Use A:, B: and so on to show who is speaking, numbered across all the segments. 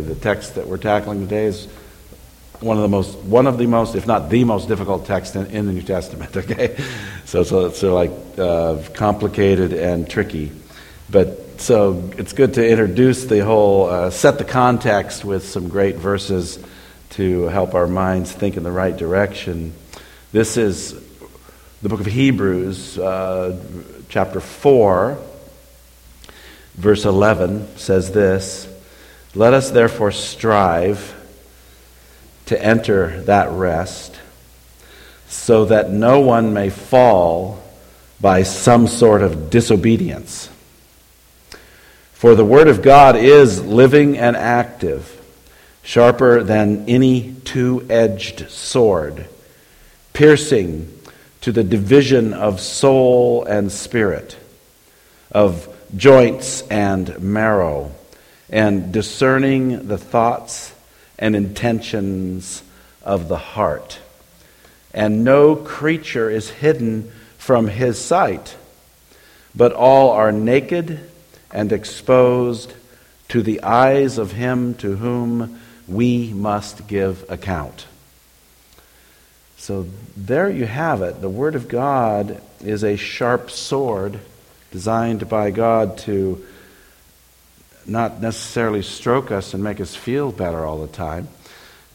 A: The text that we're tackling today is one of the most, one of the most, if not the most difficult text in, in the New Testament. Okay, so so it's like uh, complicated and tricky, but so it's good to introduce the whole, uh, set the context with some great verses to help our minds think in the right direction. This is the book of Hebrews, uh, chapter four, verse eleven says this. Let us therefore strive to enter that rest, so that no one may fall by some sort of disobedience. For the Word of God is living and active, sharper than any two edged sword, piercing to the division of soul and spirit, of joints and marrow, and discerning the thoughts and intentions of the heart. And no creature is hidden from his sight, but all are naked and exposed to the eyes of him to whom we must give account. So there you have it. The Word of God is a sharp sword designed by God to not necessarily stroke us and make us feel better all the time,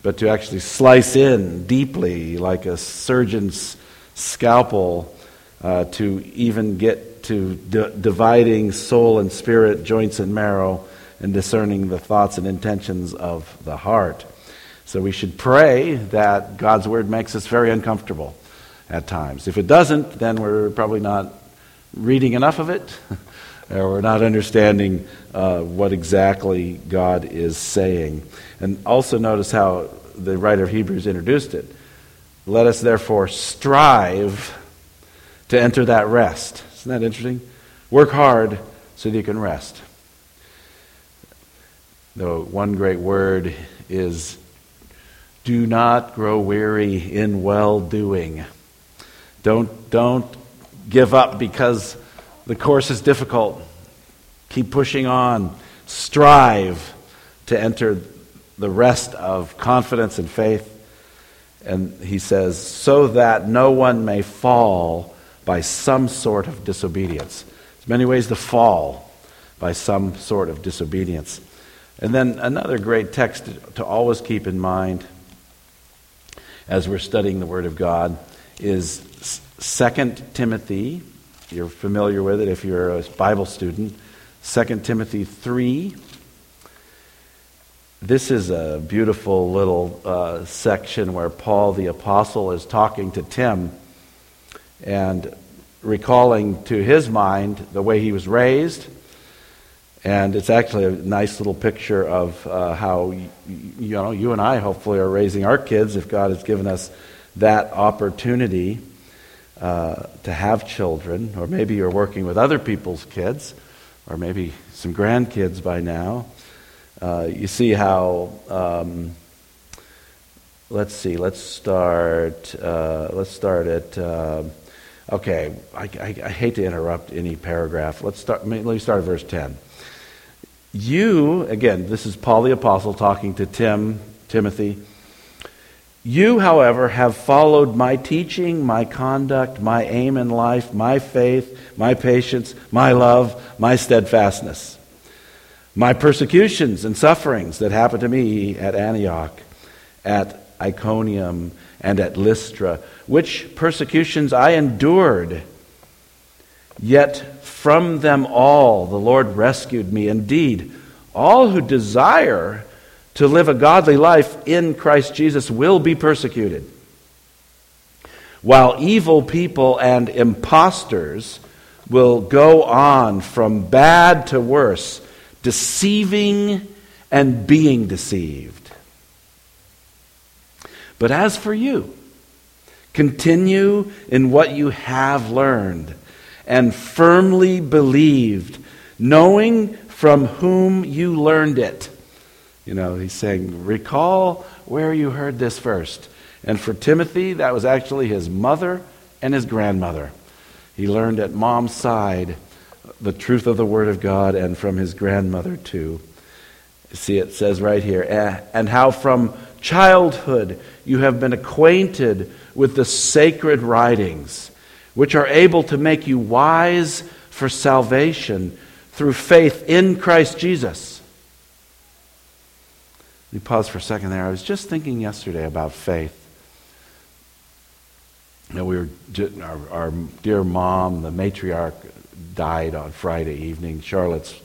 A: but to actually slice in deeply like a surgeon's scalpel uh, to even get to d- dividing soul and spirit, joints and marrow, and discerning the thoughts and intentions of the heart. So we should pray that God's word makes us very uncomfortable at times. If it doesn't, then we're probably not reading enough of it. or we're not understanding uh, what exactly God is saying. And also notice how the writer of Hebrews introduced it. Let us therefore strive to enter that rest. Isn't that interesting? Work hard so that you can rest. The one great word is do not grow weary in well doing. Don't, don't give up because the course is difficult. Keep pushing on. Strive to enter the rest of confidence and faith. And he says, so that no one may fall by some sort of disobedience. There's many ways to fall by some sort of disobedience. And then another great text to always keep in mind as we're studying the Word of God is 2 Timothy you're familiar with it if you're a Bible student. 2 Timothy 3. This is a beautiful little uh, section where Paul the Apostle is talking to Tim and recalling to his mind the way he was raised. And it's actually a nice little picture of uh, how you, you know you and I hopefully are raising our kids if God has given us that opportunity uh, to have children, or maybe you're working with other people's kids, or maybe some grandkids by now. Uh, you see how. Um, let's see. Let's start. Uh, let's start at. Uh, okay, I, I, I, hate to interrupt any paragraph. Let's start. Let me start at verse ten. You again. This is Paul the apostle talking to Tim, Timothy. You, however, have followed my teaching, my conduct, my aim in life, my faith, my patience, my love, my steadfastness, my persecutions and sufferings that happened to me at Antioch, at Iconium, and at Lystra, which persecutions I endured. Yet from them all the Lord rescued me. Indeed, all who desire to live a godly life in Christ Jesus will be persecuted. While evil people and impostors will go on from bad to worse, deceiving and being deceived. But as for you, continue in what you have learned and firmly believed, knowing from whom you learned it you know, he's saying, recall where you heard this first. And for Timothy, that was actually his mother and his grandmother. He learned at mom's side the truth of the Word of God and from his grandmother too. See, it says right here, and how from childhood you have been acquainted with the sacred writings, which are able to make you wise for salvation through faith in Christ Jesus. Me pause for a second there. I was just thinking yesterday about faith. You know, we were our, our dear mom, the matriarch, died on Friday evening. Charlotte's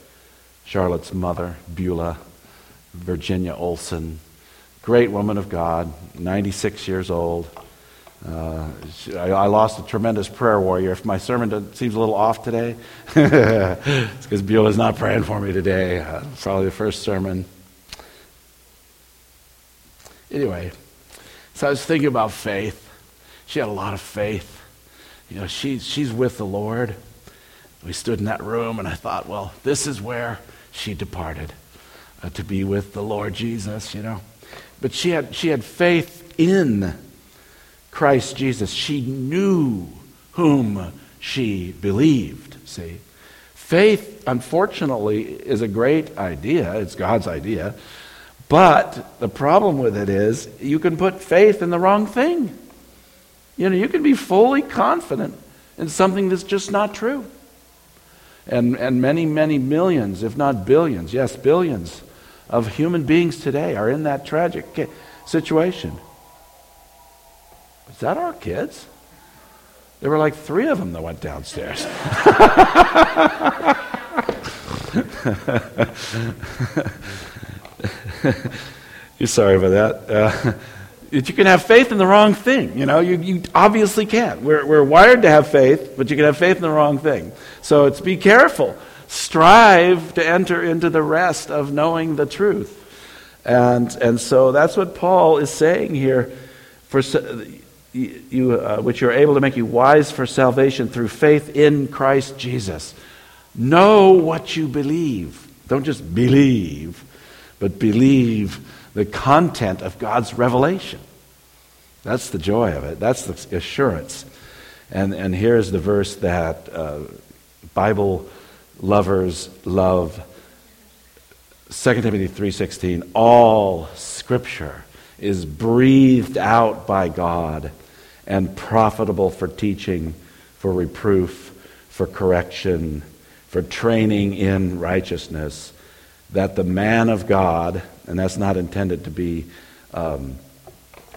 A: Charlotte's mother, Beulah, Virginia Olson, great woman of God, 96 years old. Uh, I, I, lost a tremendous prayer warrior. If my sermon seems a little off today, it's because Beulah's not praying for me today. Uh, probably the first sermon. Anyway, so I was thinking about faith. She had a lot of faith. You know, she, she's with the Lord. We stood in that room, and I thought, well, this is where she departed uh, to be with the Lord Jesus, you know. But she had, she had faith in Christ Jesus. She knew whom she believed, see. Faith, unfortunately, is a great idea. It's God's idea. But the problem with it is you can put faith in the wrong thing. You know, you can be fully confident in something that's just not true. And, and many, many millions, if not billions, yes, billions of human beings today are in that tragic situation. Is that our kids? There were like three of them that went downstairs. You're sorry about that. Uh, you can have faith in the wrong thing. You know, you, you obviously can. We're, we're wired to have faith, but you can have faith in the wrong thing. So it's be careful. Strive to enter into the rest of knowing the truth. And, and so that's what Paul is saying here. For you, uh, which are able to make you wise for salvation through faith in Christ Jesus. Know what you believe. Don't just believe, but believe the content of God's revelation. That's the joy of it. That's the assurance. And, and here's the verse that uh, Bible lovers love. 2 Timothy 3:16 all scripture is breathed out by God and profitable for teaching, for reproof, for correction, for training in righteousness, that the man of God, and that's not intended to be um,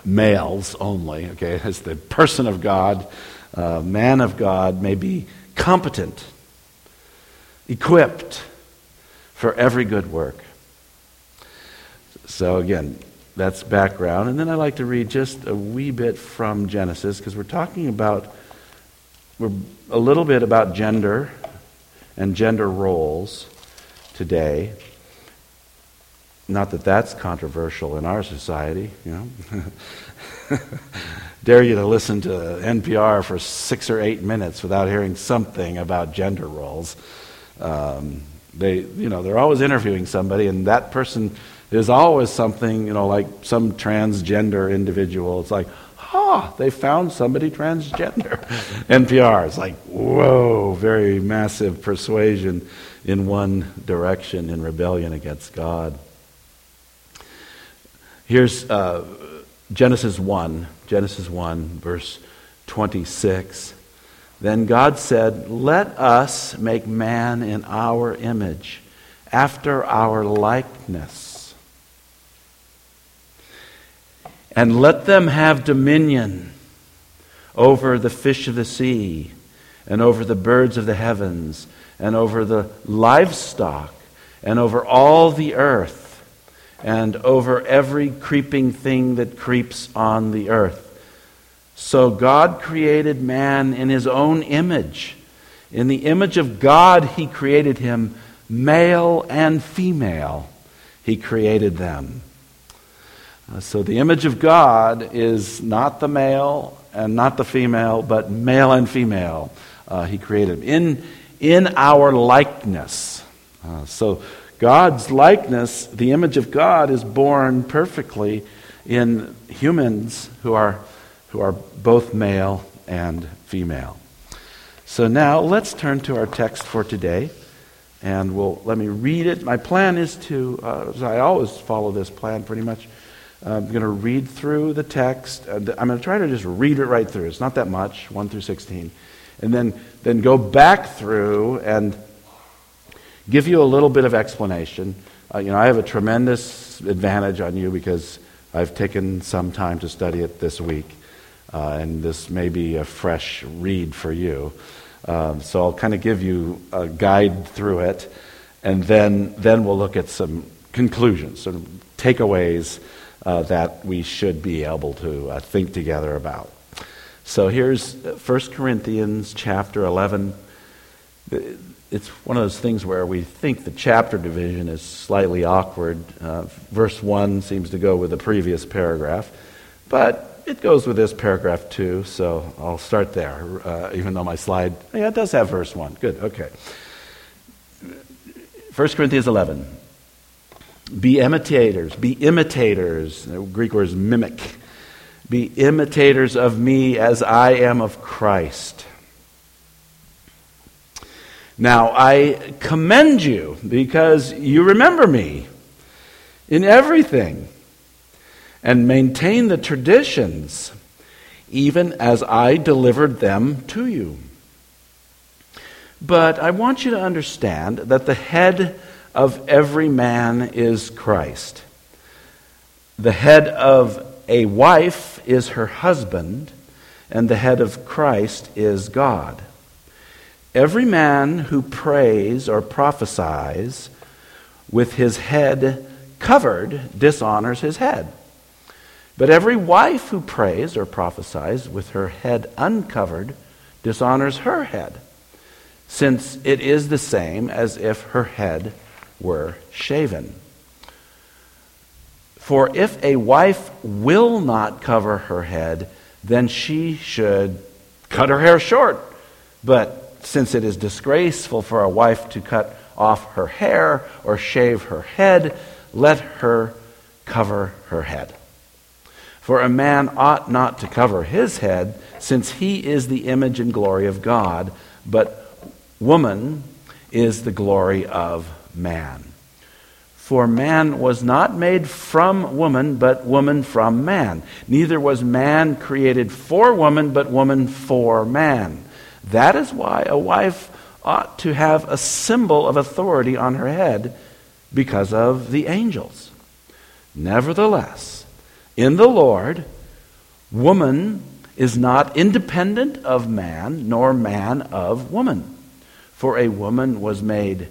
A: males only, okay, as the person of God, uh, man of God may be competent, equipped for every good work. So, again, that's background. And then I'd like to read just a wee bit from Genesis because we're talking about, we're a little bit about gender and gender roles today. Not that that's controversial in our society, you know. Dare you to listen to NPR for six or eight minutes without hearing something about gender roles. Um, they, you know, they're always interviewing somebody, and that person is always something, you know, like some transgender individual. It's like, ah, they found somebody transgender. NPR is like, whoa, very massive persuasion in one direction in rebellion against God. Here's uh, Genesis 1, Genesis 1, verse 26. Then God said, Let us make man in our image, after our likeness, and let them have dominion over the fish of the sea, and over the birds of the heavens, and over the livestock, and over all the earth and over every creeping thing that creeps on the earth. So God created man in his own image. In the image of God, he created him, male and female. He created them. Uh, so the image of God is not the male and not the female, but male and female. Uh, he created them in, in our likeness. Uh, so God's likeness, the image of God, is born perfectly in humans who are, who are both male and female. So now let's turn to our text for today And we'll, let me read it. My plan is to, uh, I always follow this plan pretty much. I'm going to read through the text. I'm going to try to just read it right through. It's not that much, 1 through 16. And then, then go back through and give you a little bit of explanation. Uh, you know, I have a tremendous advantage on you because I've taken some time to study it this week. Uh, and this may be a fresh read for you. Um, so I'll kind of give you a guide through it, and then, then we'll look at some conclusions, some takeaways uh, that we should be able to uh, think together about. So here's 1 Corinthians chapter 11. It's one of those things where we think the chapter division is slightly awkward. Uh, verse 1 seems to go with the previous paragraph, but it goes with this paragraph too, so I'll start there, uh, even though my slide, yeah, it does have verse 1. Good, okay. 1 Corinthians 11. Be imitators, be imitators. The Greek word is mimic. Be imitators of me as I am of Christ. Now, I commend you because you remember me in everything and maintain the traditions, even as I delivered them to you. But I want you to understand that the head of every man is Christ. The head of a wife is her husband, and the head of Christ is God. Every man who prays or prophesies with his head covered dishonors his head. But every wife who prays or prophesies with her head uncovered dishonors her head, since it is the same as if her head were shaven. For if a wife will not cover her head, then she should cut her hair short. But since it is disgraceful for a wife to cut off her hair or shave her head, let her cover her head. For a man ought not to cover his head, since he is the image and glory of God, but woman is the glory of man. For man was not made from woman, but woman from man. Neither was man created for woman, but woman for man. That is why a wife ought to have a symbol of authority on her head because of the angels. Nevertheless, in the Lord, woman is not independent of man, nor man of woman. For a woman was made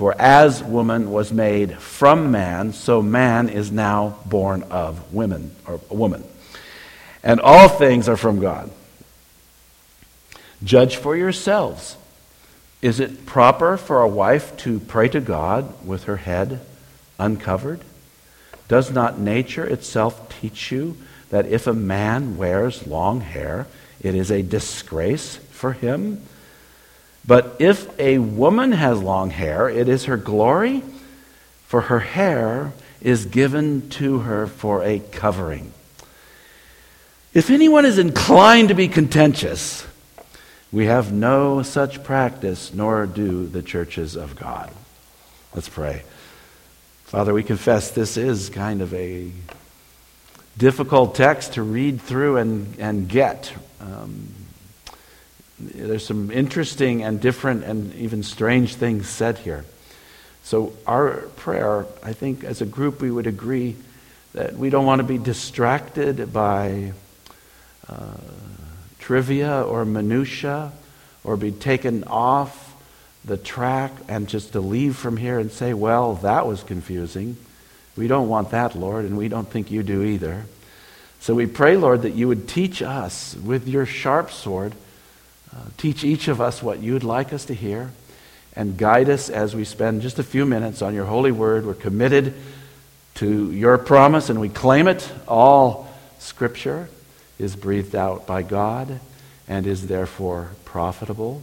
A: for as woman was made from man, so man is now born of women, or woman. And all things are from God. Judge for yourselves. Is it proper for a wife to pray to God with her head uncovered? Does not nature itself teach you that if a man wears long hair, it is a disgrace for him? But if a woman has long hair, it is her glory, for her hair is given to her for a covering. If anyone is inclined to be contentious, we have no such practice, nor do the churches of God. Let's pray. Father, we confess this is kind of a difficult text to read through and, and get. Um, there's some interesting and different and even strange things said here. So, our prayer, I think as a group, we would agree that we don't want to be distracted by uh, trivia or minutia or be taken off the track and just to leave from here and say, well, that was confusing. We don't want that, Lord, and we don't think you do either. So we pray, Lord, that you would teach us with your sharp sword uh, teach each of us what you'd like us to hear and guide us as we spend just a few minutes on your holy word. We're committed to your promise and we claim it. All scripture is breathed out by God and is therefore profitable.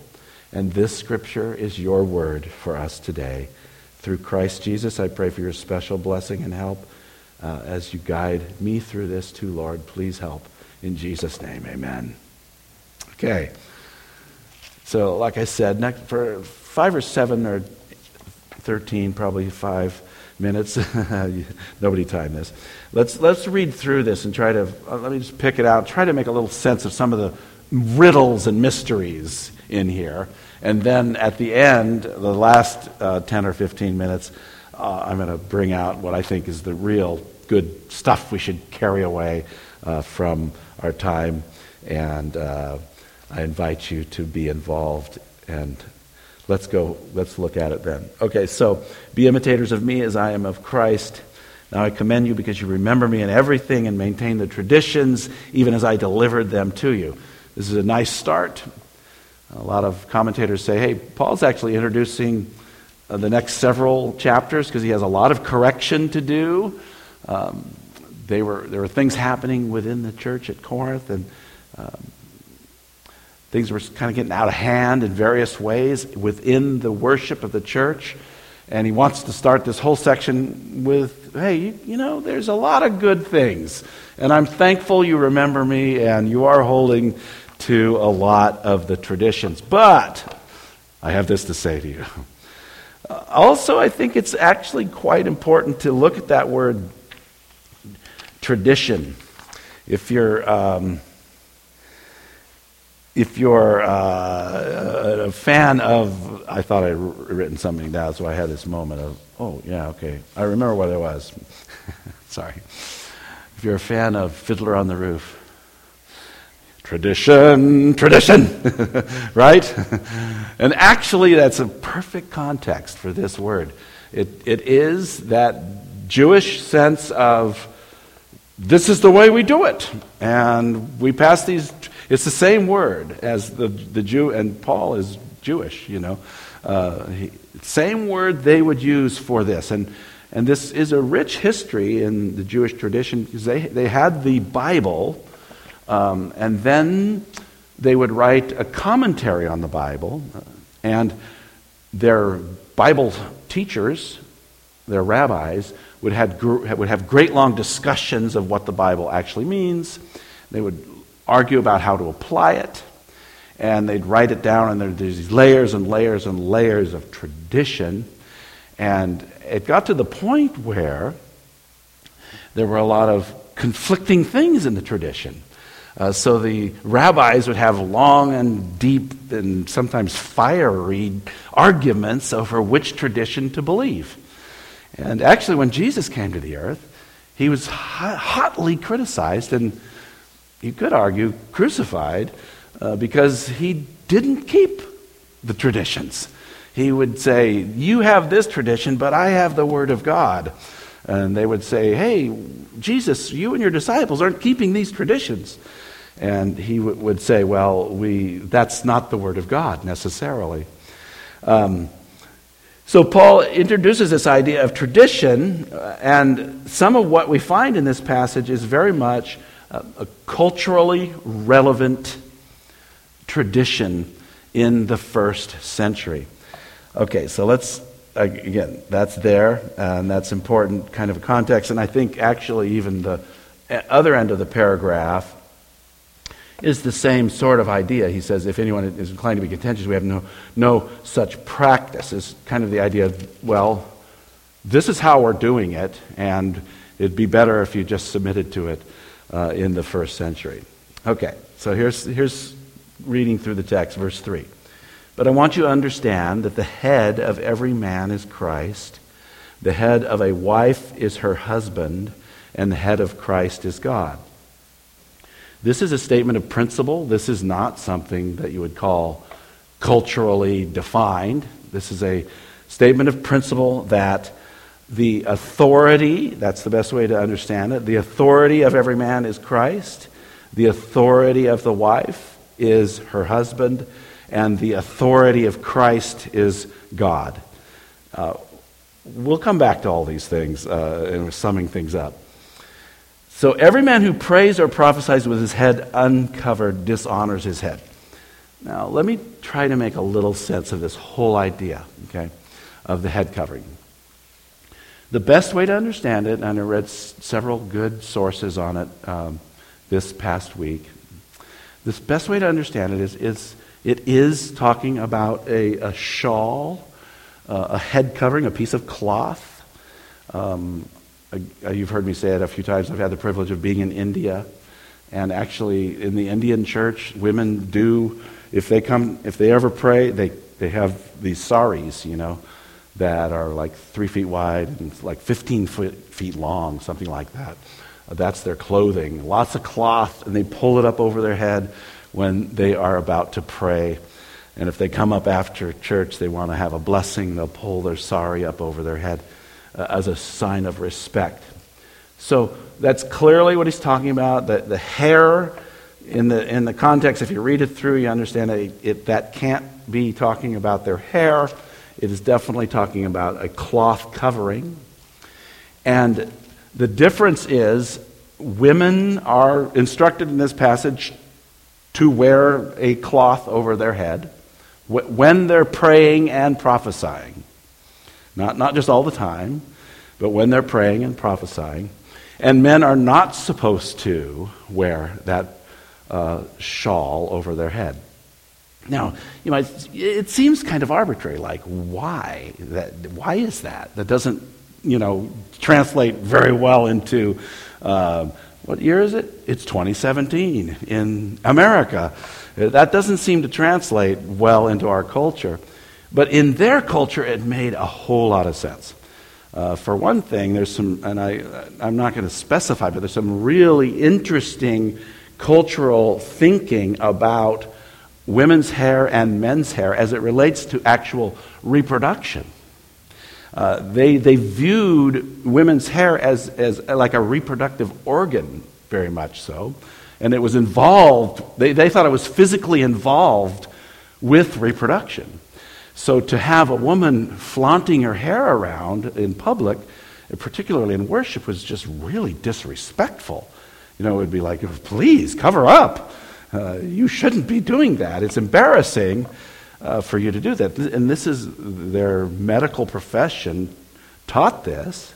A: And this scripture is your word for us today. Through Christ Jesus, I pray for your special blessing and help uh, as you guide me through this too, Lord. Please help. In Jesus' name, amen. Okay. So, like I said, next, for five or seven or 13, probably five minutes. Nobody timed this. Let's, let's read through this and try to, uh, let me just pick it out, try to make a little sense of some of the riddles and mysteries in here. And then at the end, the last uh, 10 or 15 minutes, uh, I'm going to bring out what I think is the real good stuff we should carry away uh, from our time. And uh, I invite you to be involved and let's go, let's look at it then. Okay, so be imitators of me as I am of Christ. Now I commend you because you remember me in everything and maintain the traditions, even as I delivered them to you. This is a nice start. A lot of commentators say, hey, Paul's actually introducing uh, the next several chapters because he has a lot of correction to do. Um, they were, there were things happening within the church at Corinth, and um, things were kind of getting out of hand in various ways within the worship of the church. And he wants to start this whole section with, hey, you, know, there's a lot of good things. And I'm thankful you remember me and you are holding to a lot of the traditions. But I have this to say to you. Also, I think it's actually quite important to look at that word tradition. If you're. Um, if you're uh, a fan of, I thought I'd written something down, so I had this moment of, oh, yeah, okay. I remember what it was. Sorry. If you're a fan of Fiddler on the Roof, tradition, tradition, right? and actually, that's a perfect context for this word. It, it is that Jewish sense of, this is the way we do it. And we pass these it's the same word as the, the Jew, and Paul is Jewish, you know. Uh, he, same word they would use for this. And, and this is a rich history in the Jewish tradition because they, they had the Bible, um, and then they would write a commentary on the Bible, uh, and their Bible teachers, their rabbis, would have, would have great long discussions of what the Bible actually means. They would argue about how to apply it. And they'd write it down, and there's these layers and layers and layers of tradition. And it got to the point where there were a lot of conflicting things in the tradition. Uh, so the rabbis would have long and deep and sometimes fiery arguments over which tradition to believe. And actually, when Jesus came to the earth, he was hotly criticized and you could argue, crucified uh, because he didn't keep the traditions. He would say, You have this tradition, but I have the Word of God. And they would say, Hey, Jesus, you and your disciples aren't keeping these traditions. And he w- would say, Well, we, that's not the Word of God necessarily. Um, so Paul introduces this idea of tradition, uh, and some of what we find in this passage is very much a culturally relevant tradition in the first century. Okay, so let's, again, that's there, and that's important kind of context. And I think actually, even the eh, other end of the paragraph is the same sort of idea. He says, if anyone is inclined to be contentious, we have no, no such practice. Is kind of the idea of, well, this is how we're doing it, and it'd be better if you just submitted to it uh, in the first century. Okay, so here's, here's reading through the text, verse 3. But I want you to understand that the head of every man is Christ, the head of a wife is her husband, and the head of Christ is God. This is a statement of principle. This is not something that you would call culturally defined. This is a statement of principle that the authority, that's the best way to understand it, the authority of every man is Christ. The authority of the wife is her husband. And the authority of Christ is God. Uh, we'll come back to all these things uh, and we're summing things up. So every man who prays or prophesies with his head uncovered dishonors his head. Now, let me try to make a little sense of this whole idea, okay, of the head covering. The best way to understand it, and I read s- several good sources on it um, this past week, the best way to understand it is, is it is talking about a, a shawl uh, a head covering, a piece of cloth. Um, uh, you've heard me say it a few times. I've had the privilege of being in India. And actually, in the Indian church, women do, if they come, if they ever pray, they, they have these saris, you know, that are like three feet wide and like 15 foot, feet long, something like that. That's their clothing. Lots of cloth, and they pull it up over their head when they are about to pray. And if they come up after church, they want to have a blessing, they'll pull their sari up over their head uh, as a sign of respect. So that's clearly what he's talking about. The, the hair, in the, in the context, if you read it through, you understand that it, it, that can't be talking about their hair. It is definitely talking about a cloth covering. And the difference is women are instructed in this passage to wear a cloth over their head when they're praying and prophesying. Not, not just all the time, but when they're praying and prophesying. And men are not supposed to wear that uh, shawl over their head. Now, you know, it seems kind of arbitrary. Like, why? That, why is that? That doesn't, you know, translate very well into uh, what year is it? It's 2017 in America. That doesn't seem to translate well into our culture. But in their culture, it made a whole lot of sense. Uh, for one thing, there's some, and I, I'm not going to specify, but there's some really interesting cultural thinking about women's hair and men's hair as it relates to actual reproduction. Uh, they, they viewed women's hair as, as like a reproductive organ, very much so. And it was involved, they, they thought it was physically involved with reproduction. So to have a woman flaunting her hair around in public, particularly in worship, was just really disrespectful. You know, it would be like, please cover up. Uh, you shouldn't be doing that. It's embarrassing uh, for you to do that. And this is their medical profession taught this.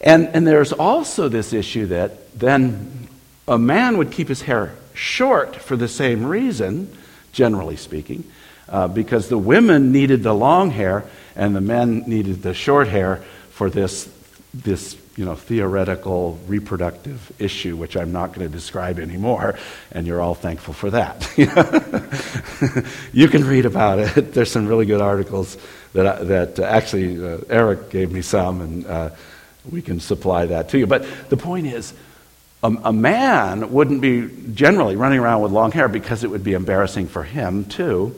A: And, and there's also this issue that then a man would keep his hair short for the same reason, generally speaking, uh, because the women needed the long hair and the men needed the short hair for this, this you know, theoretical reproductive issue, which I'm not going to describe anymore, and you're all thankful for that. you can read about it. There's some really good articles that, I, that uh, actually uh, Eric gave me some, and uh, we can supply that to you. But the point is, a, a man wouldn't be generally running around with long hair because it would be embarrassing for him, too.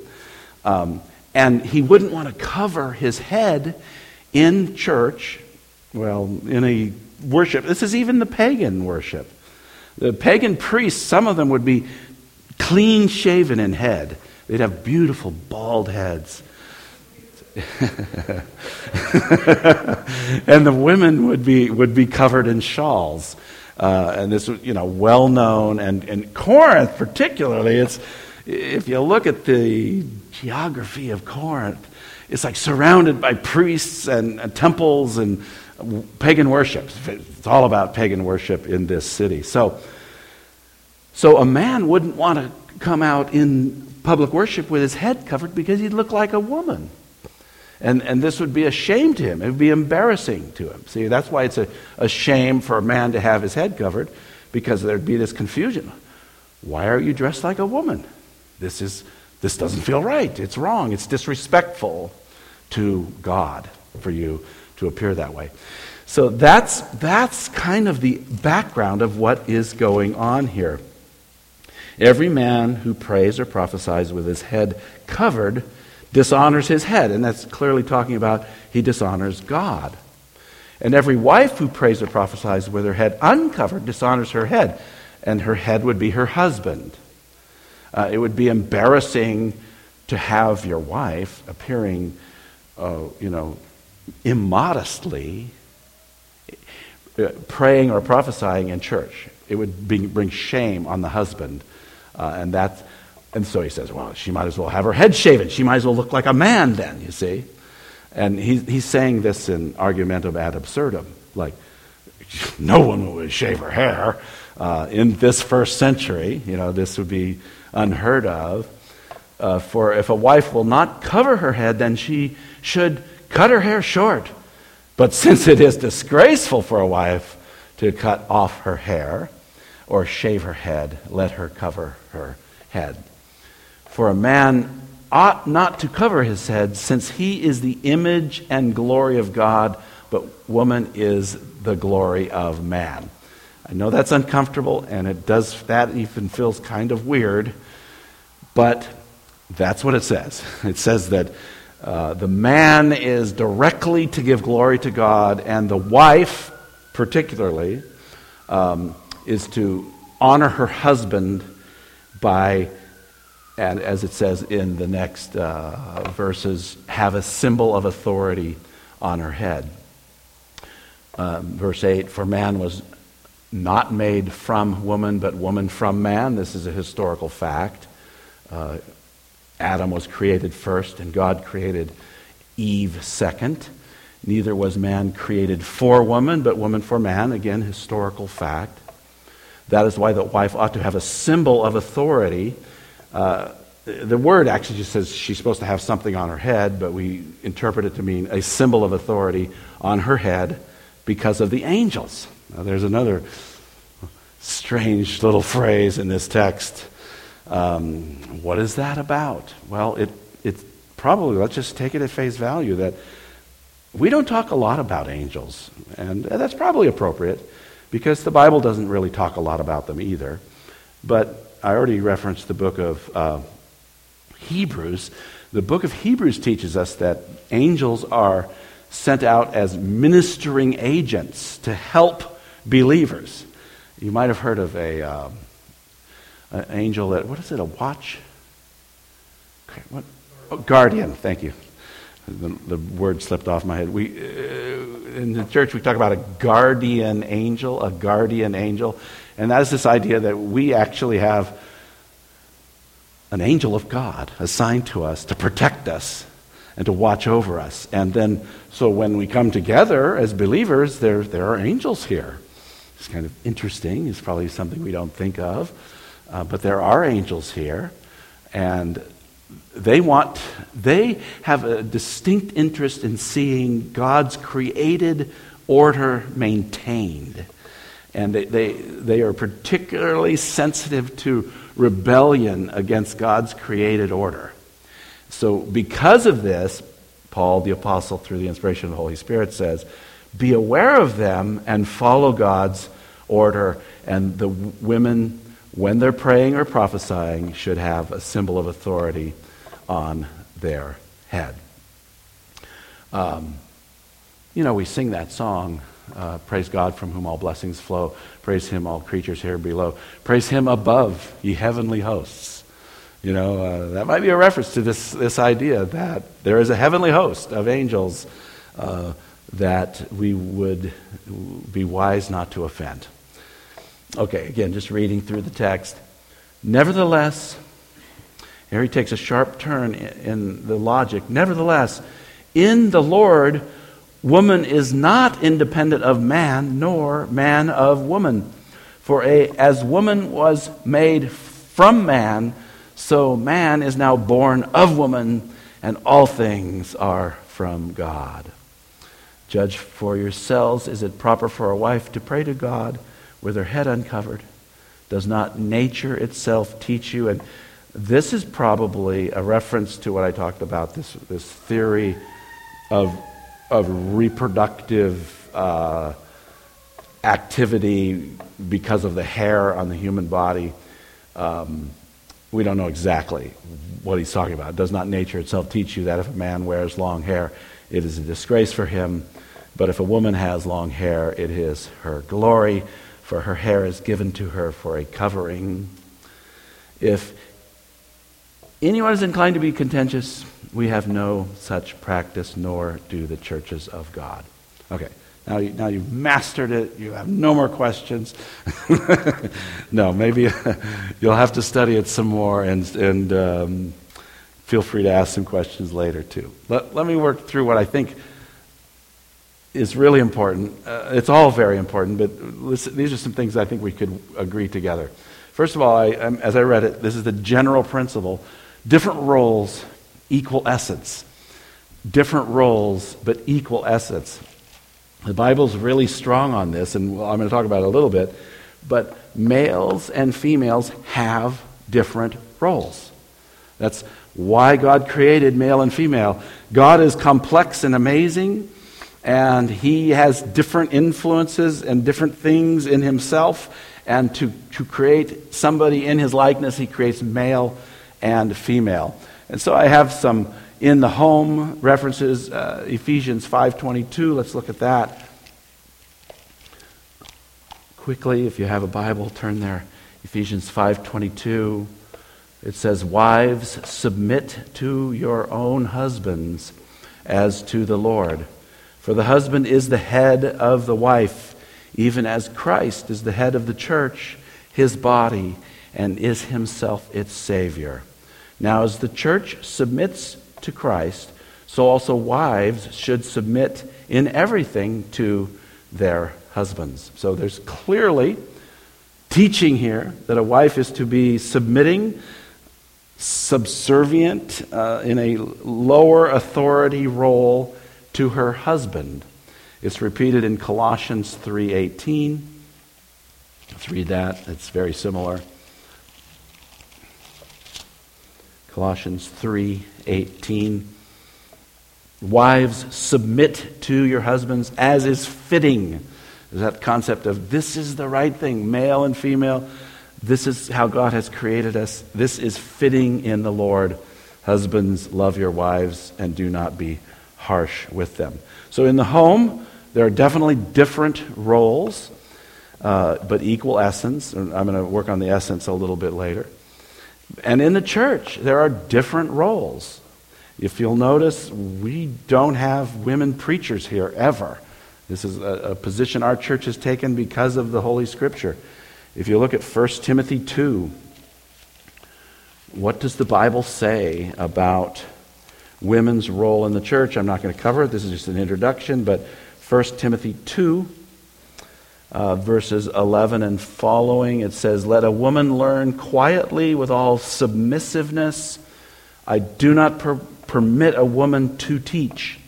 A: Um, and he wouldn't want to cover his head in church, well, in a worship. This is even the pagan worship. The pagan priests, some of them would be clean shaven in head. They'd have beautiful bald heads. and the women would be, would be covered in shawls. Uh, and this was, you know, well known. And in Corinth, particularly, it's, if you look at the geography of Corinth, it's like surrounded by priests and, and temples and pagan worship. It's all about pagan worship in this city. So, so a man wouldn't want to come out in public worship with his head covered because he'd look like a woman. And, and this would be a shame to him. It would be embarrassing to him. See, that's why it's a, a shame for a man to have his head covered, because there'd be this confusion. Why are you dressed like a woman? This, is, this doesn't feel right. It's wrong. It's disrespectful to God for you to appear that way. So that's, that's kind of the background of what is going on here. Every man who prays or prophesies with his head covered dishonors his head. And that's clearly talking about he dishonors God. And every wife who prays or prophesies with her head uncovered dishonors her head. And her head would be her husband. Uh, it would be embarrassing to have your wife appearing, uh, you know, immodestly uh, praying or prophesying in church. It would bring shame on the husband. Uh, and that's, and so he says, well, she might as well have her head shaven. She might as well look like a man then, you see. And he, he's saying this in argumentum ad absurdum. Like, no one would shave her hair. Uh, in this first century, you know, this would be unheard of. Uh, for if a wife will not cover her head, then she should cut her hair short. But since it is disgraceful for a wife to cut off her hair or shave her head, let her cover her head. For a man ought not to cover his head, since he is the image and glory of God, but woman is the glory of man. I know that's uncomfortable, and it does, that even feels kind of weird, but that's what it says. It says that uh, the man is directly to give glory to God, and the wife, particularly, um, is to honor her husband by, and as it says in the next uh, verses, have a symbol of authority on her head. Um, verse 8 For man was not made from woman, but woman from man. This is a historical fact. Uh, Adam was created first, and God created Eve second. Neither was man created for woman, but woman for man. Again, historical fact. That is why the wife ought to have a symbol of authority. Uh, the word actually just says she's supposed to have something on her head, but we interpret it to mean a symbol of authority on her head because of the angels. Now, there's another strange little phrase in this text. Um, what is that about? Well, it, it's probably, let's just take it at face value that we don't talk a lot about angels, and that's probably appropriate because the Bible doesn't really talk a lot about them either. But I already referenced the book of uh, Hebrews. The book of Hebrews teaches us that angels are sent out as ministering agents to help believers. You might have heard of a um, an angel that what is it? A watch? What? Oh, guardian. Thank you. The, the, word slipped off my head. We uh, in the church we talk about a guardian angel, a guardian angel, and that is this idea that we actually have an angel of God assigned to us to protect us and to watch over us. And then, so when we come together as believers, there, there are angels here. It's kind of interesting. It's probably something we don't think of. Uh, but there are angels here. And they want, they have a distinct interest in seeing God's created order maintained. And they, they, they are particularly sensitive to rebellion against God's created order. So, because of this, Paul the Apostle, through the inspiration of the Holy Spirit, says, Be aware of them and follow God's order. And the women, when they're praying or prophesying, should have a symbol of authority on their head. Um, you know, we sing that song, uh, Praise God from whom all blessings flow. Praise Him, all creatures here below. Praise Him above, ye heavenly hosts. You know, uh, that might be a reference to this, this idea that there is a heavenly host of angels uh, that we would be wise not to offend. Okay, again, just reading through the text. Nevertheless, here he takes a sharp turn in the logic. Nevertheless, in the Lord, woman is not independent of man, nor man of woman. For a, as woman was made from man, so man is now born of woman, and all things are from God. Judge for yourselves is it proper for a wife to pray to God with her head uncovered? Does not nature itself teach you? And this is probably a reference to what I talked about this, this theory of, of reproductive uh, activity because of the hair on the human body. Um, we don't know exactly what he's talking about. Does not nature itself teach you that if a man wears long hair, it is a disgrace for him? But if a woman has long hair, it is her glory, for her hair is given to her for a covering. If anyone is inclined to be contentious, we have no such practice, nor do the churches of God. Okay. Now, you, now you've mastered it. You have no more questions. no, maybe you'll have to study it some more and, and um, feel free to ask some questions later, too. Let, let me work through what I think is really important. Uh, it's all very important, but listen, these are some things I think we could agree together. First of all, I, as I read it, this is the general principle Different roles, equal essence. Different roles, but equal essence. The Bible's really strong on this, and I'm going to talk about it a little bit. But males and females have different roles. That's why God created male and female. God is complex and amazing, and He has different influences and different things in Himself. And to, to create somebody in His likeness, He creates male and female. And so I have some in the home references, uh, Ephesians 5.22. Let's look at that. Quickly, if you have a Bible, turn there. Ephesians 5.22. It says, Wives, submit to your own husbands as to the Lord. For the husband is the head of the wife, even as Christ is the head of the church, his body, and is himself its Savior. Now, as the church submits to Christ, so also wives should submit in everything to their husbands. So there's clearly teaching here that a wife is to be submitting subservient uh, in a lower authority role to her husband. It's repeated in Colossians 3:18. Let's read that. It's very similar. Colossians 3:18 Wives submit to your husbands as is fitting. Is that concept of this is the right thing, male and female this is how God has created us. This is fitting in the Lord. Husbands, love your wives and do not be harsh with them. So in the home, there are definitely different roles, uh, but equal essence. I'm going to work on the essence a little bit later. And in the church, there are different roles. If you'll notice, we don't have women preachers here ever. This is a, a position our church has taken because of the Holy Scripture. If you look at 1 Timothy 2, what does the Bible say about women's role in the church? I'm not going to cover it. This is just an introduction, but 1 Timothy 2, uh, verses 11 and following, it says, Let a woman learn quietly with all submissiveness. I do not per- permit a woman to teach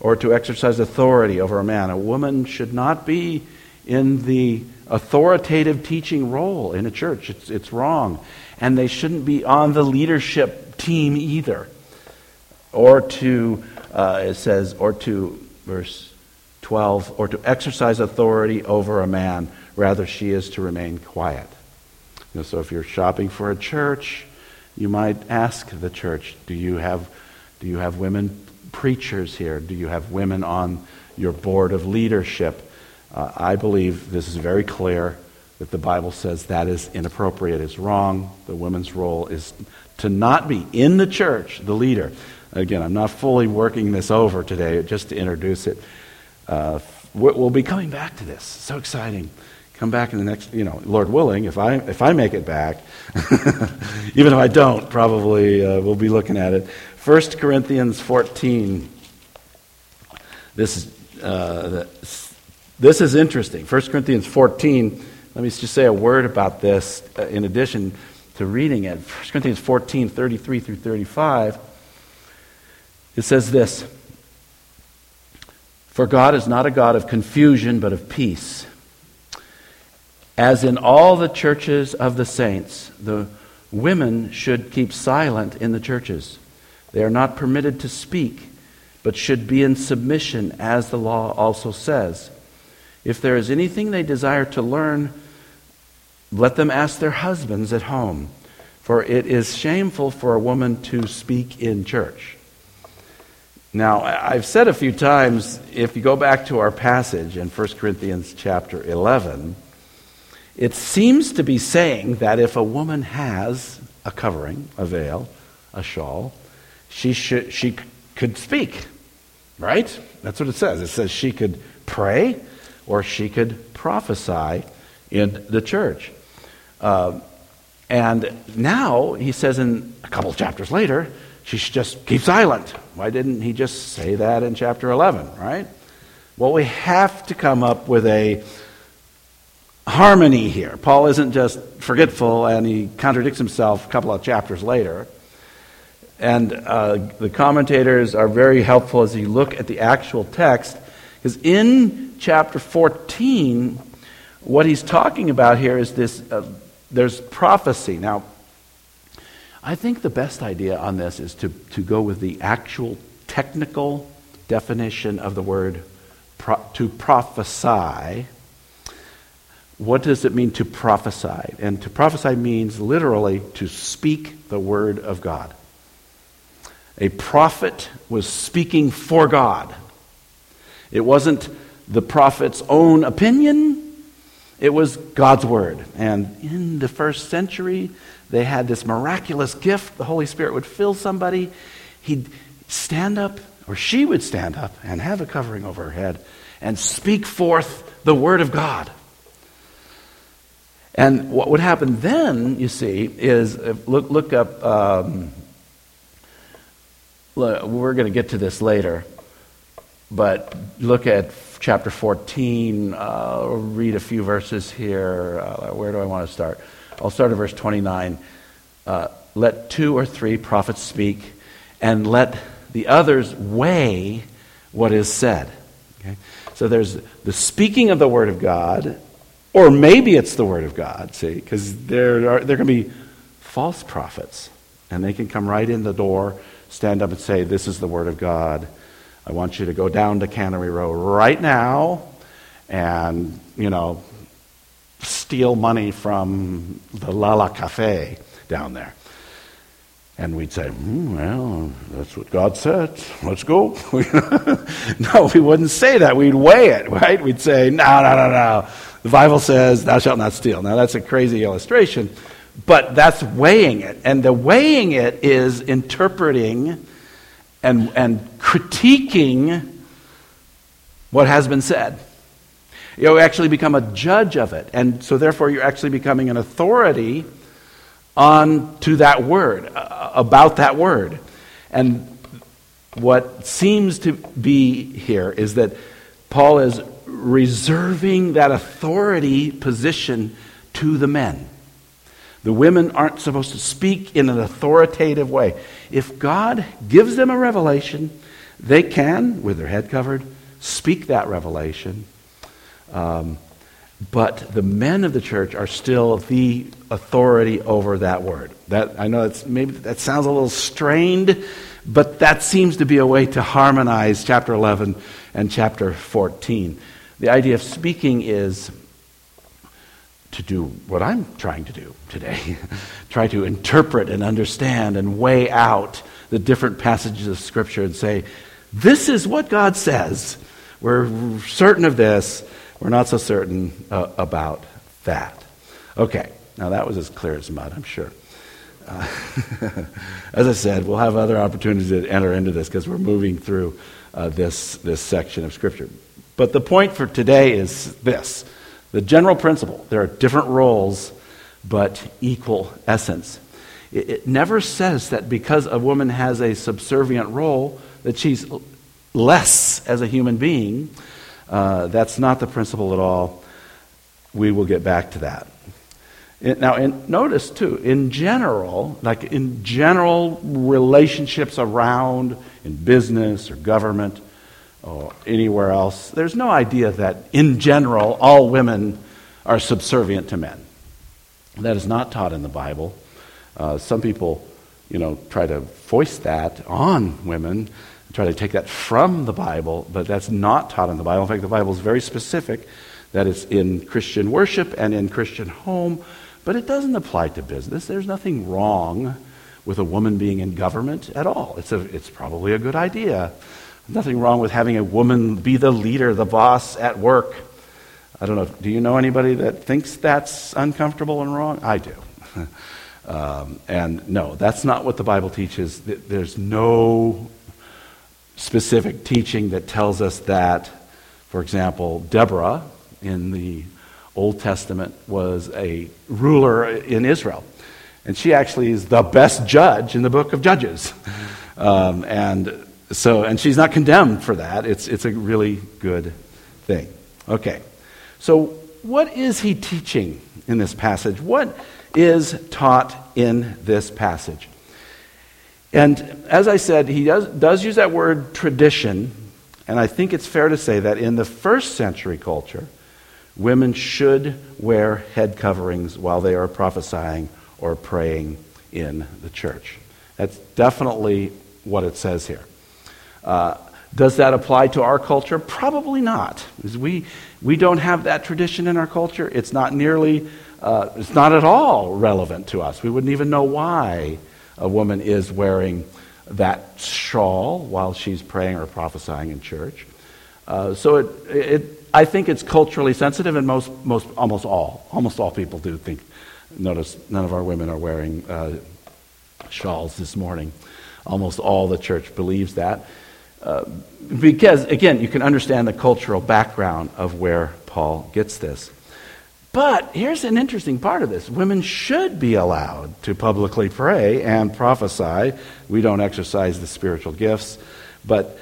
A: or to exercise authority over a man. A woman should not be in the authoritative teaching role in a church. It's, it's wrong. And they shouldn't be on the leadership team either. Or to, uh, it says, or to, verse 12, or to exercise authority over a man. Rather, she is to remain quiet. You know, so if you're shopping for a church, you might ask the church, do you have, do you have women preachers here? Do you have women on your board of leadership? Uh, I believe this is very clear that the Bible says that is inappropriate, is wrong. The woman's role is to not be in the church, the leader. Again, I'm not fully working this over today, just to introduce it. Uh, we'll be coming back to this. So exciting. Come back in the next, you know, Lord willing, if I, if I make it back, even if I don't, probably uh, we'll be looking at it. 1 Corinthians 14. This is uh, this is interesting. 1 Corinthians 14, let me just say a word about this uh, in addition to reading it. 1 Corinthians 14, 33 through 35. It says this For God is not a God of confusion, but of peace. As in all the churches of the saints, the women should keep silent in the churches. They are not permitted to speak, but should be in submission, as the law also says. If there is anything they desire to learn, let them ask their husbands at home, for it is shameful for a woman to speak in church. Now, I've said a few times, if you go back to our passage in 1 Corinthians chapter 11, it seems to be saying that if a woman has a covering, a veil, a shawl, she, should, she could speak, right? That's what it says. It says she could pray, or she could prophesy in the church. Uh, and now, he says in a couple of chapters later, she should just keep silent. Why didn't he just say that in chapter 11, right? Well, we have to come up with a harmony here. Paul isn't just forgetful and he contradicts himself a couple of chapters later. And uh, the commentators are very helpful as you look at the actual text, because in chapter 14, what he's talking about here is this uh, there's prophecy. Now, I think the best idea on this is to, to go with the actual technical definition of the word pro- to prophesy. What does it mean to prophesy? And to prophesy means literally to speak the word of God. A prophet was speaking for God. It wasn't the prophet's own opinion, it was God's word. And in the first century, they had this miraculous gift. The Holy Spirit would fill somebody. He'd stand up, or she would stand up and have a covering over her head and speak forth the word of God. And what would happen then, you see, is look, look up, um, we're going to get to this later, but look at chapter 14, uh, read a few verses here. Uh, where do I want to start? I'll start at verse 29. Uh, let two or three prophets speak, and let the others weigh what is said. Okay? So there's the speaking of the Word of God, or maybe it's the Word of God, see, because there are there can be false prophets, and they can come right in the door, stand up and say, This is the Word of God. I want you to go down to Cannery Row right now and, you know, steal money from the Lala Cafe down there. And we'd say, mm, well, that's what God said. Let's go. no, we wouldn't say that. We'd weigh it, right? We'd say, no, no, no, no. The Bible says, thou shalt not steal. Now, that's a crazy illustration, but that's weighing it. And the weighing it is interpreting and, and critiquing what has been said. You actually become a judge of it. And so, therefore, you're actually becoming an authority on to that word, about that word. And what seems to be here is that Paul is reserving that authority position to the men. The women aren't supposed to speak in an authoritative way. If God gives them a revelation, they can, with their head covered, speak that revelation. Um, but the men of the church are still the authority over that word. That I know that's maybe that sounds a little strained, but that seems to be a way to harmonize chapter 11 and chapter 14. The idea of speaking is to do what I'm trying to do today try to interpret and understand and weigh out the different passages of Scripture and say, this is what God says. We're certain of this, we're not so certain uh, about that. Okay, now that was as clear as mud, I'm sure. Uh, as I said, we'll have other opportunities to enter into this because we're moving through uh, this, this section of Scripture. But the point for today is this the general principle there are different roles, but equal essence. It, it never says that because a woman has a subservient role, that she's less as a human being. Uh, that's not the principle at all. We will get back to that. It, now, in, notice too, in general, like in general relationships around, in business or government, or anywhere else. There's no idea that, in general, all women are subservient to men. That is not taught in the Bible. Uh, some people, you know, try to foist that on women, try to take that from the Bible, but that's not taught in the Bible. In fact, the Bible is very specific that it's in Christian worship and in Christian home, but it doesn't apply to business. There's nothing wrong with a woman being in government at all. It's, a, it's probably a good idea. Nothing wrong with having a woman be the leader, the boss at work. I don't know. Do you know anybody that thinks that's uncomfortable and wrong? I do. um, and no, that's not what the Bible teaches. There's no specific teaching that tells us that, for example, Deborah in the Old Testament was a ruler in Israel. And she actually is the best judge in the book of Judges. Um, and so, and she's not condemned for that. It's, it's a really good thing. Okay. So, what is he teaching in this passage? What is taught in this passage? And as I said, he does, does use that word tradition, and I think it's fair to say that in the first century culture, women should wear head coverings while they are prophesying or praying in the church. That's definitely what it says here. Uh, does that apply to our culture? Probably not. Because we, we don't have that tradition in our culture. It's not nearly, uh, it's not at all relevant to us. We wouldn't even know why a woman is wearing that shawl while she's praying or prophesying in church. Uh, so it, it, I think it's culturally sensitive, and most, most, almost all, almost all people do think. Notice none of our women are wearing uh, shawls this morning. Almost all the church believes that. Uh, because, again, you can understand the cultural background of where Paul gets this. But here's an interesting part of this women should be allowed to publicly pray and prophesy. We don't exercise the spiritual gifts, but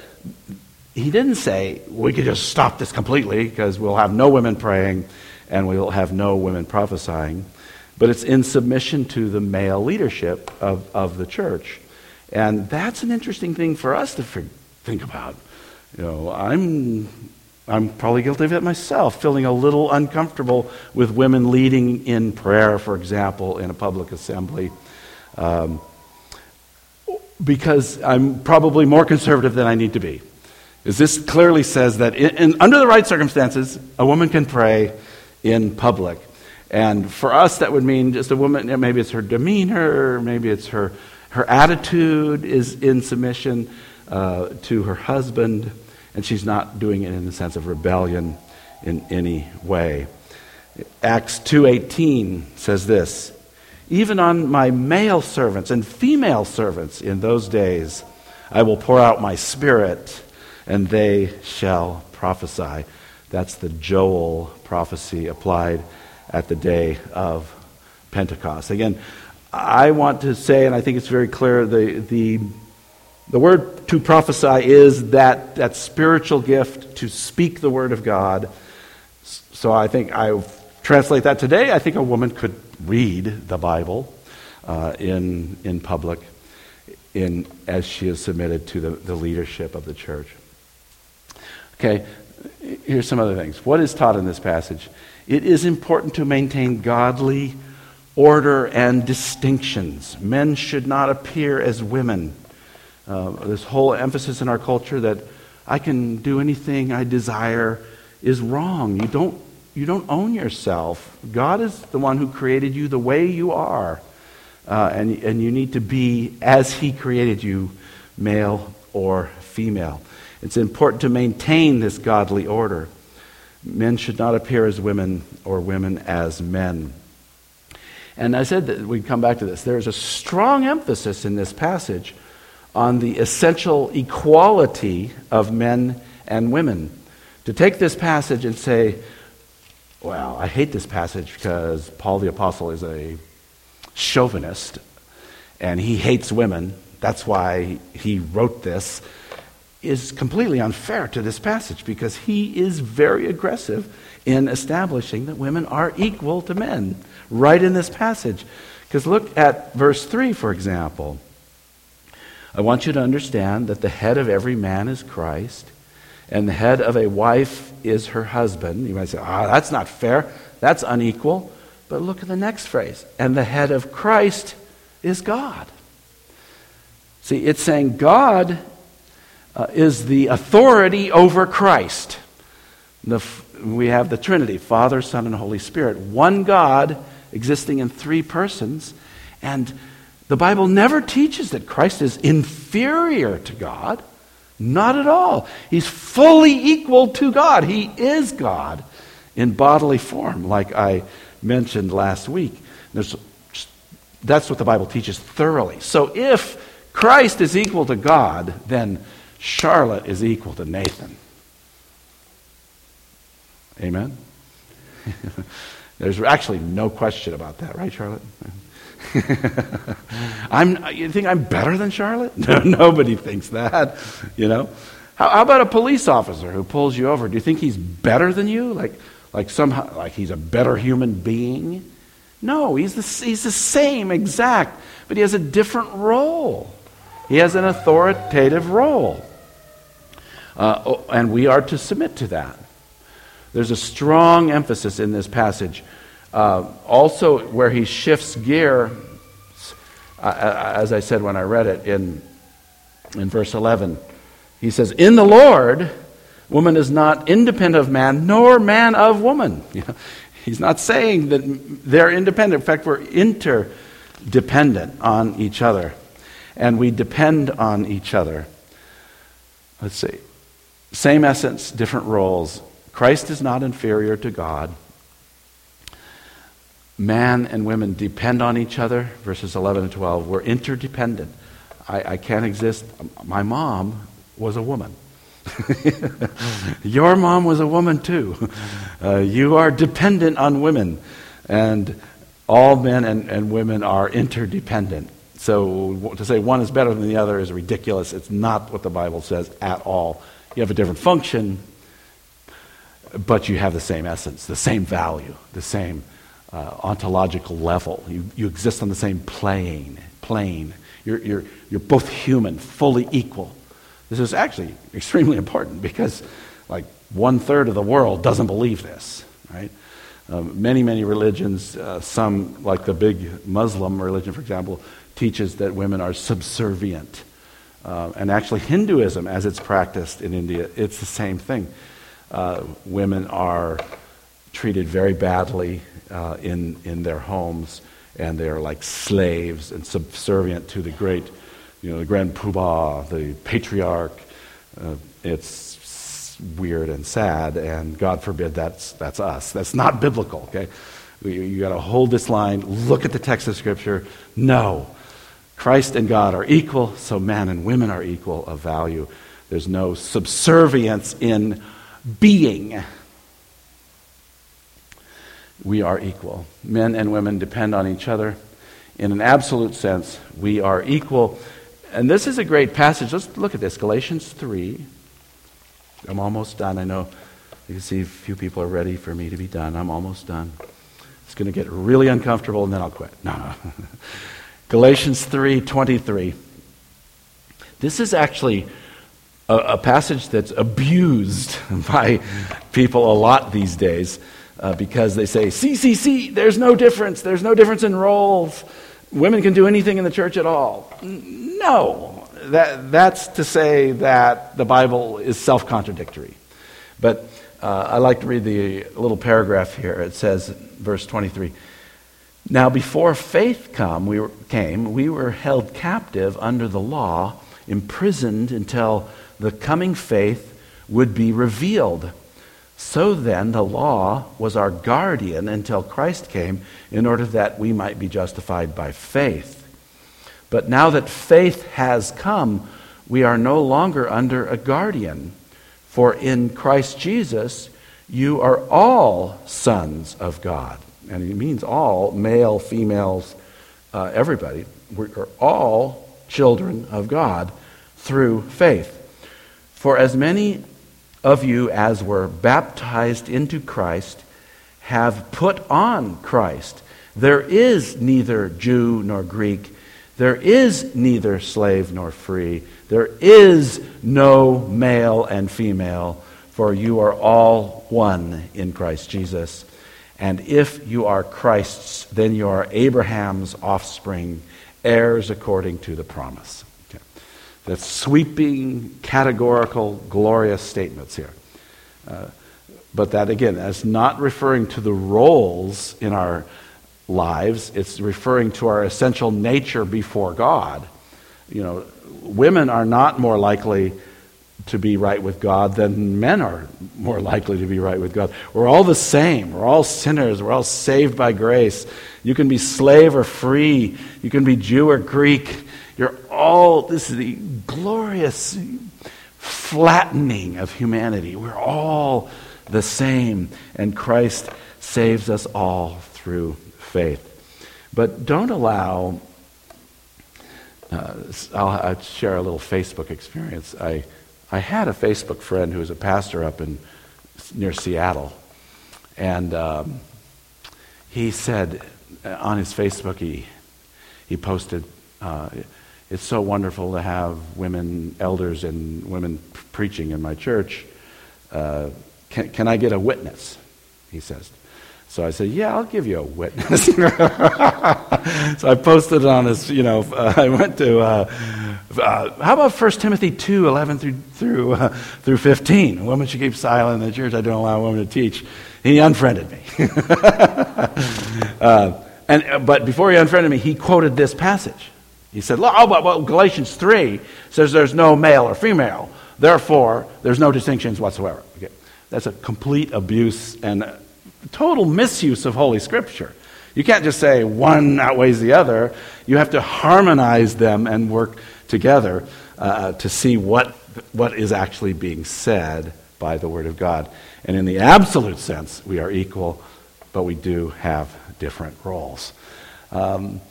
A: he didn't say we could just stop this completely because we'll have no women praying and we'll have no women prophesying. But it's in submission to the male leadership of, of the church. And that's an interesting thing for us to think about. You know, I'm, I'm probably guilty of it myself, feeling a little uncomfortable with women leading in prayer, for example, in a public assembly. Um, because I'm probably more conservative than I need to be. Is this clearly says that in, in, under the right circumstances, a woman can pray in public. And for us, that would mean just a woman, maybe it's her demeanor, maybe it's her, her attitude is in submission uh, to her husband, and she's not doing it in the sense of rebellion in any way. Acts 2:18 says this, even on my male servants and female servants in those days I will pour out my spirit and they shall prophesy. That's the Joel prophecy applied at the day of Pentecost. Again, I want to say, and I think it's very clear, the, the the word to prophesy is that, that spiritual gift to speak the word of God. So I think I translate that today. I think a woman could read the Bible uh, in, in public in, as she is submitted to the, the leadership of the church. Okay, here's some other things. What is taught in this passage? It is important to maintain godly order and distinctions. Men should not appear as women uh, this whole emphasis in our culture that I can do anything I desire is wrong. You don't, you don't own yourself. God is the one who created you the way you are. Uh, and, and you need to be as He created you, male or female. It's important to maintain this godly order. Men should not appear as women or women as men. And I said that we'd come back to this. There's a strong emphasis in this passage on the essential equality of men and women. To take this passage and say, well, I hate this passage because Paul the Apostle is a chauvinist and he hates women, that's why he wrote this, is completely unfair to this passage because he is very aggressive in establishing that women are equal to men right in this passage. Because look at verse 3, for example. I want you to understand that the head of every man is Christ, and the head of a wife is her husband. You might say, ah, that's not fair. That's unequal. But look at the next phrase. And the head of Christ is God. See, it's saying God uh, is the authority over Christ. The, we have the Trinity Father, Son, and Holy Spirit. One God existing in three persons. And the Bible never teaches that Christ is inferior to God. Not at all. He's fully equal to God. He is God in bodily form, like I mentioned last week. There's, that's what the Bible teaches thoroughly. So if Christ is equal to God, then Charlotte is equal to Nathan. Amen? There's actually no question about that, right, Charlotte? I'm, you think I'm better than Charlotte? No, nobody thinks that, you know. How, how, about a police officer who pulls you over? Do you think he's better than you? Like, like somehow, like he's a better human being? No, he's the, he's the same exact, but he has a different role. He has an authoritative role. Uh, oh, and we are to submit to that. There's a strong emphasis in this passage. Uh, also, where he shifts gear, uh, uh as I said when I read it in, in verse 11, he says, In the Lord, woman is not independent of man, nor man of woman. he's not saying that they're independent. In fact, we're interdependent on each other, and we depend on each other. Let's see. Same essence, different roles. Christ is not inferior to God. Man and women depend on each other, verses 11 and 12. We're interdependent. I, I can't exist. My mom was a woman. Your mom was a woman too. Uh, you are dependent on women. And all men and, and women are interdependent. So to say one is better than the other is ridiculous. It's not what the Bible says at all. You have a different function, but you have the same essence, the same value, the same uh, ontological level. You, you exist on the same plane. plane. You're, you're, you're both human, fully equal. This is actually extremely important because, like, one third of the world doesn't believe this, right? Um, many, many religions, uh, some, like the big Muslim religion, for example, teaches that women are subservient uh, and actually, Hinduism, as it's practiced in India, it's the same thing. Uh, women are treated very badly uh, in, in their homes, and they're like slaves and subservient to the great, you know, the grand poobah, the patriarch. Uh, it's weird and sad, and God forbid that's, that's us. That's not biblical, okay? You, you got to hold this line, look at the text of Scripture. No, Christ and God are equal, so man and women are equal of value. There's no subservience in being. We are equal. Men and women depend on each other. In an absolute sense, we are equal. And this is a great passage. Let's look at this Galatians 3. I'm almost done. I know you can see a few people are ready for me to be done. I'm almost done. It's going to get really uncomfortable and then I'll quit. No, no. Galatians 3:23. This is actually a, a, passage that's abused by people a lot these days uh, because they say, see, see, see, there's no difference. There's no difference in roles. Women can do anything in the church at all. No. That, that's to say that the Bible is self contradictory. But uh, I like to read the little paragraph here. It says, verse 23. Now, before faith come, we were, came, we were held captive under the law, imprisoned until the coming faith would be revealed. So then, the law was our guardian until Christ came, in order that we might be justified by faith. But now that faith has come, we are no longer under a guardian. For in Christ Jesus, you are all sons of God and he means all male, females, uh, everybody. We are all children of God through faith. For as many of you as were baptized into Christ have put on Christ. There is neither Jew nor Greek. There is neither slave nor free. There is no male and female, for you are all one in Christ Jesus. And if you are Christ's, then you are Abraham's offspring, heirs according to the promise. That's sweeping, categorical, glorious statements here. Uh, but that, again, is not referring to the roles in our lives, it's referring to our essential nature before God. You know, women are not more likely to be right with God, than men are more likely to be right with God. We're all the same. We're all sinners. We're all saved by grace. You can be slave or free. You can be Jew or Greek. You're all, this is the glorious flattening of humanity. We're all the same, and Christ saves us all through faith. But don't allow, uh, I'll, I'll share a little Facebook experience. I I had a Facebook friend who was a pastor up in near Seattle, and um, he said uh, on his Facebook he he posted. Uh, it's so wonderful to have women elders and women preaching in my church. Uh, can, can I get a witness? He says. So I said, Yeah, I'll give you a witness. so I posted it on his, you know, uh, I went to, uh, uh, how about 1 Timothy 2 11 through, through, uh, through 15? A woman should keep silent in the church. I don't allow women to teach. He unfriended me. Uh, and, but before he unfriended me, he quoted this passage. He said, oh, but well, Galatians 3 says there's no male or female. Therefore, there's no distinctions whatsoever. Okay. That's a complete abuse and total misuse of Holy Scripture. You can't just say one outweighs the other. You have to harmonize them and work together uh, to see what, what is actually being said by the Word of God. And in the absolute sense, we are equal, but we do have different roles. Um,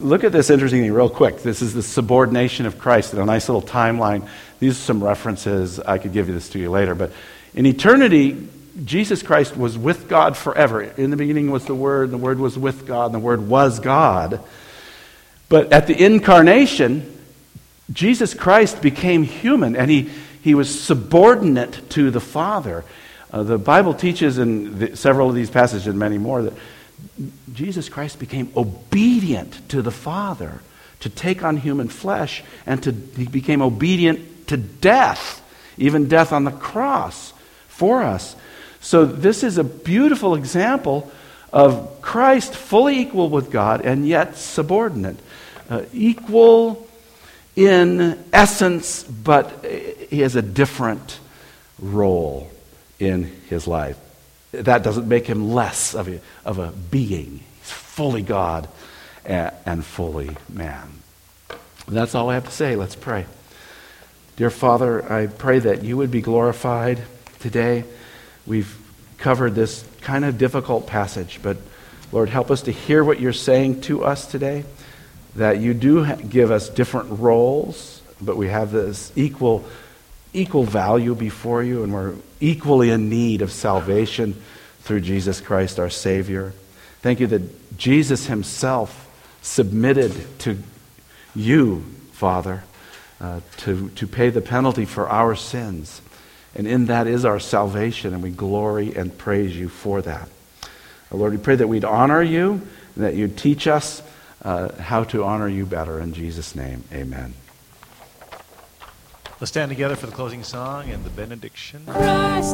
A: Look at this interesting thing real quick. This is the subordination of Christ in a nice little timeline. These are some references. I could give you this to you later. But in eternity, Jesus Christ was with God forever. In the beginning was the Word, and the Word was with God, and the Word was God. But at the incarnation, Jesus Christ became human, and he, he was subordinate to the Father. Uh, the Bible teaches in the, several of these passages and many more that Jesus Christ became obedient to the Father to take on human flesh, and to, he became obedient to death, even death on the cross for us. So, this is a beautiful example of Christ fully equal with God and yet subordinate. Uh, equal in essence, but he has a different role in his life that doesn't make him less of a, of a being. He's fully God and, and fully man. That's all I have to say. Let's pray. Dear Father, I pray that you would be glorified today. We've covered this kind of difficult passage, but Lord, help us to hear what you're saying to us today. That you do give us different roles, but we have this equal equal value before you, and we're equally in need of salvation through Jesus Christ, our Savior. Thank you that Jesus Himself submitted to you, Father, uh, to, to pay the penalty for our sins. And in that is our salvation, and we glory and praise you for that. Uh, Lord, we pray that we'd honor you, and that you'd teach us uh, how to honor you better. In Jesus' name, amen.
B: Let's stand together for the closing song and the benediction.
C: Christ